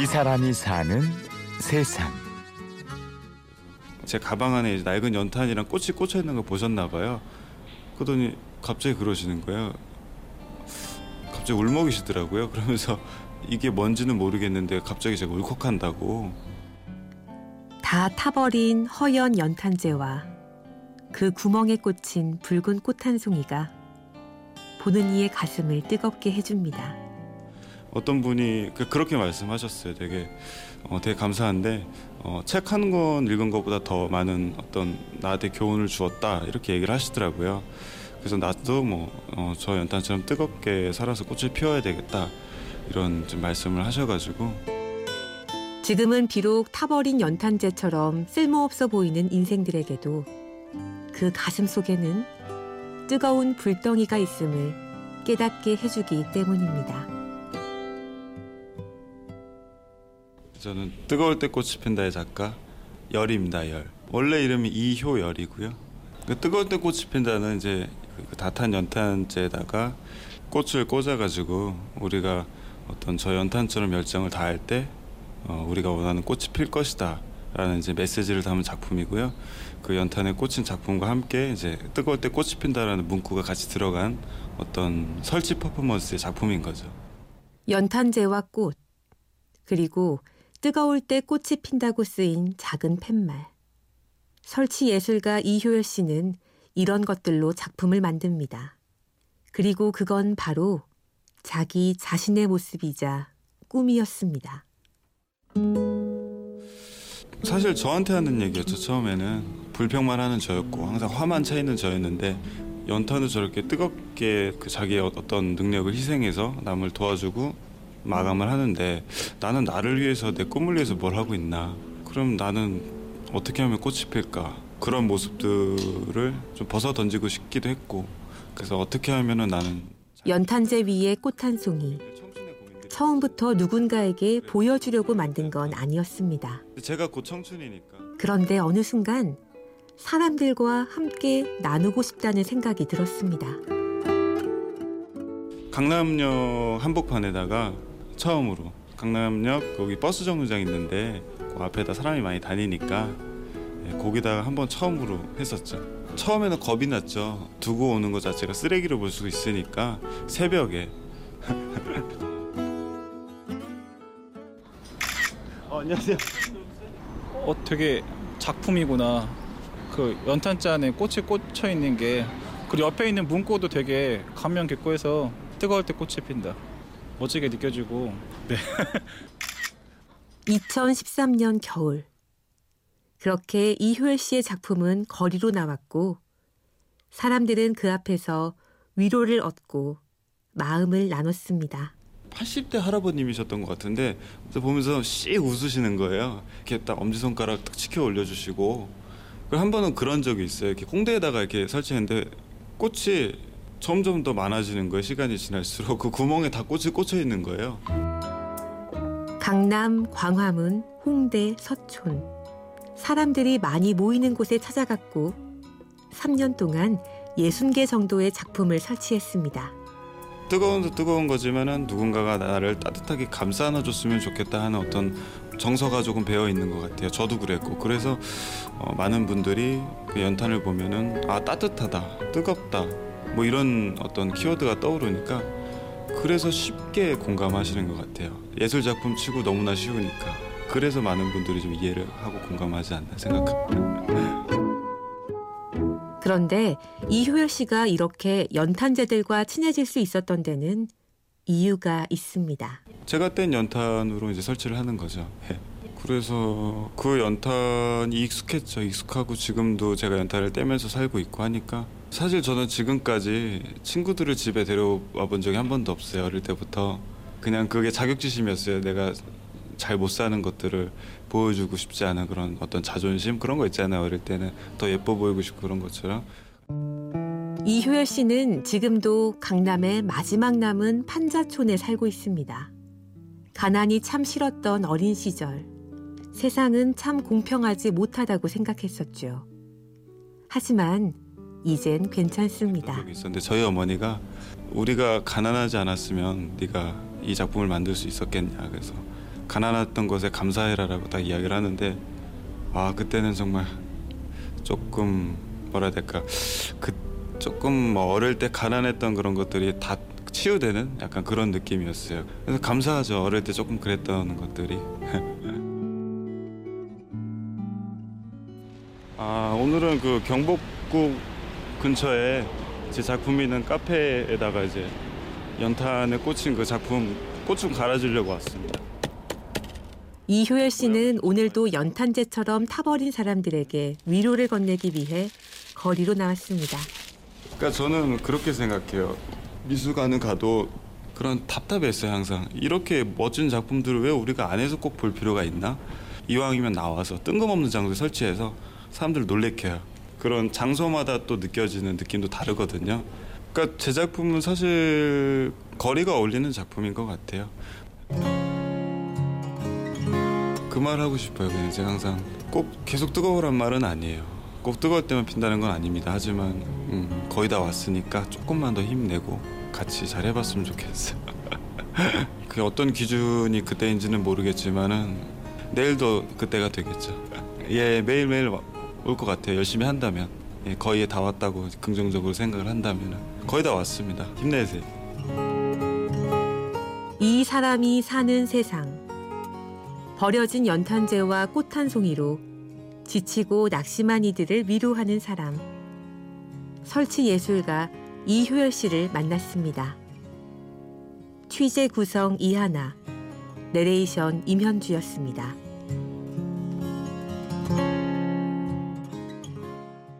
이 사람이 사는 세상. 제 가방 안에 이제 낡은 연탄이랑 꽃이 꽂혀 있는 거 보셨나 봐요. 그러더니 갑자기 그러시는 거예요. 갑자기 울먹이시더라고요. 그러면서 이게 뭔지는 모르겠는데 갑자기 제가 울컥한다고. 다 타버린 허연 연탄재와 그 구멍에 꽂힌 붉은 꽃 한 송이가 보는 이의 가슴을 뜨겁게 해줍니다. 어떤 분이 그- 그렇게 말씀하셨어요. 되게 어, 되게 감사한데 어, 책 한 권 읽은 것보다 더 많은 어떤 나한테 교훈을 주었다 이렇게 얘기를 하시더라고요. 그래서 나도 뭐저 연탄처럼 뜨겁게 살아서 꽃을 피워야 되겠다 이런 좀 말씀을 하셔가지고 지금은 비록 타버린 연탄재처럼 쓸모없어 보이는 인생들에게도 그 가슴 속에는 뜨거운 불덩이가 있음을 깨닫게 해주기 때문입니다. 저는 뜨거울 때 꽃이 핀다의 작가 열입니다 열. 원래 이름이 이효열이고요. 그 뜨거울 때 꽃이 핀다는 이제 그 다탄 연탄재에다가 꽃을 꽂아가지고 우리가 어떤 저 연탄처럼 열정을 다할 때 어, 우리가 원하는 꽃이 필 것이다 라는 이제 메시지를 담은 작품이고요. 그 연탄에 꽂힌 작품과 함께 이제 뜨거울 때 꽃이 핀다라는 문구가 같이 들어간 어떤 설치 퍼포먼스의 작품인 거죠. 연탄재와 꽃, 그리고 뜨거울 때 꽃이 핀다고 쓰인 작은 팻말. 설치 예술가 이효열 씨는 이런 것들로 작품을 만듭니다. 그리고 그건 바로 자기 자신의 모습이자 꿈이었습니다. 사실 저한테 하는 얘기였죠 처음에는 불평만 하는 저였고 항상 화만 차 있는 저였는데 연탄을 저렇게 뜨겁게 그 자기의 어떤 능력을 희생해서 남을 도와주고 마감을 하는데 나는 나를 위해서 내 꿈을 위해서 뭘 하고 있나 그럼 나는 어떻게 하면 꽃이 필까 그런 모습들을 좀 벗어 던지고 싶기도 했고 그래서 어떻게 하면은 나는 연탄재 위에 꽃 한 송이. 처음부터 누군가에게 보여주려고 만든 건 아니었습니다. 제가 곧 청춘이니까 그런데 어느 순간 사람들과 함께 나누고 싶다는 생각이 들었습니다. 강남역 한복판에다가 처음으로 강남역 거기 버스 정류장 있는데 그 앞에다 사람이 많이 다니니까 예, 거기다가 한번 처음으로 했었죠. 처음에는 겁이 났죠. 두고 오는 것 자체가 쓰레기로 볼 수 있으니까 새벽에. 어, 안녕하세요. 어 되게 작품이구나. 그 연탄재 안에 꽃이 꽂혀 있는 게 그리고 옆에 있는 문구도 되게 감명 깊고 해서 뜨거울 때 꽃이 핀다. 멋지게 느껴지고 2013년 겨울. 그렇게 이효열 씨의 작품은 거리로 나왔고 사람들은 그 앞에서 위로를 얻고 마음을 나눴습니다. 80대 할아버님이셨던 것 같은데 보면서 씩 웃으시는 거예요. 이렇게 딱 엄지손가락 딱 치켜 올려주시고 한 번은 그런 적이 있어요. 이렇게 홍대에다가 이렇게 설치했는데 꽃이 점점 더 많아지는 거예요. 시간이 지날수록 그 구멍에 다 꽃이 꽂혀 있는 거예요. 강남, 광화문, 홍대, 서촌. 사람들이 많이 모이는 곳에 찾아갔고 3년 동안 60개 정도의 작품을 설치했습니다. 뜨거운 도 뜨거운 거지만은 누군가가 나를 따뜻하게 감싸 안아줬으면 좋겠다 하는 어떤 정서가 조금 배어 있는 것 같아요. 저도 그랬고 그래서 어, 많은 분들이 그 연탄을 보면은 아 따뜻하다, 뜨겁다 뭐 이런 어떤 키워드가 떠오르니까 그래서 쉽게 공감하시는 것 같아요. 예술 작품 치고 너무나 쉬우니까 그래서 많은 분들이 좀 이해를 하고 공감하지 않나 생각합니다. 그런데 이효열 씨가 이렇게 연탄재들과 친해질 수 있었던 데는 이유가 있습니다. 제가 뗀 연탄으로 이제 설치를 하는 거죠. 예. 그래서 그 연탄이 익숙했죠. 익숙하고 지금도 제가 연탄을 떼면서 살고 있고 하니까 사실 저는 지금까지 친구들을 집에 데려와 본 적이 한 번도 없어요. 어릴 때부터 그냥 그게 자격지심이었어요. 내가 잘 못 사는 것들을 보여주고 싶지 않은 그런 어떤 자존심 그런 거 있잖아요. 어릴 때는 더 예뻐 보이고 싶고 그런 것처럼 이효열 씨는 지금도 강남의 마지막 남은 판자촌에 살고 있습니다. 가난이 참 싫었던 어린 시절. 세상은 참 공평하지 못하다고 생각했었죠. 하지만 이젠 괜찮습니다. 있었는데 저희 어머니가 우리가 가난하지 않았으면 네가 이 작품을 만들 수 있었겠냐 그래서 가난했던 것에 감사해라라고 딱 이야기를 하는데 아 그때는 정말 조금 뭐라 해야 될까 그 조금 뭐 어릴 때 가난했던 그런 것들이 다 치유되는 약간 그런 느낌이었어요. 그래서 감사하죠. 어릴 때 조금 그랬던 것들이. 아 오늘은 그 경복궁 근처에 제 작품 있는 카페에다가 이제 연탄에 꽂힌 그 작품 꽃 좀 갈아주려고 왔습니다. 이효열 씨는 오늘도 연탄재처럼 타버린 사람들에게 위로를 건네기 위해 거리로 나왔습니다. 그러니까 저는 그렇게 생각해요. 미술관은 가도 그런 답답했어요 항상. 이렇게 멋진 작품들을 왜 우리가 안에서 꼭 볼 필요가 있나? 이왕이면 나와서 뜬금없는 장소에 설치해서 사람들을 놀래켜요. 그런 장소마다 또 느껴지는 느낌도 다르거든요. 그러니까 제 작품은 사실 거리가 어울리는 작품인 것 같아요. 그 말 하고 싶어요. 그냥 제가 항상 꼭 계속 뜨거우란 말은 아니에요. 꼭 뜨거울 때만 핀다는 건 아닙니다. 하지만 음, 거의 다 왔으니까 조금만 더 힘내고 같이 잘 해봤으면 좋겠어요. 그 어떤 기준이 그때인지는 모르겠지만은 내일도 그때가 되겠죠. 예, 매일매일 올 것 같아요. 열심히 한다면. 예, 거의 다 왔다고 긍정적으로 생각을 한다면 거의 다 왔습니다. 힘내세요. 이 사람이 사는 세상. 버려진 연탄재와 꽃 한 송이로 지치고 낙심한 이들을 위로하는 사람. 설치 예술가 이효열 씨를 만났습니다. 취재 구성 이하나, 내레이션 임현주였습니다.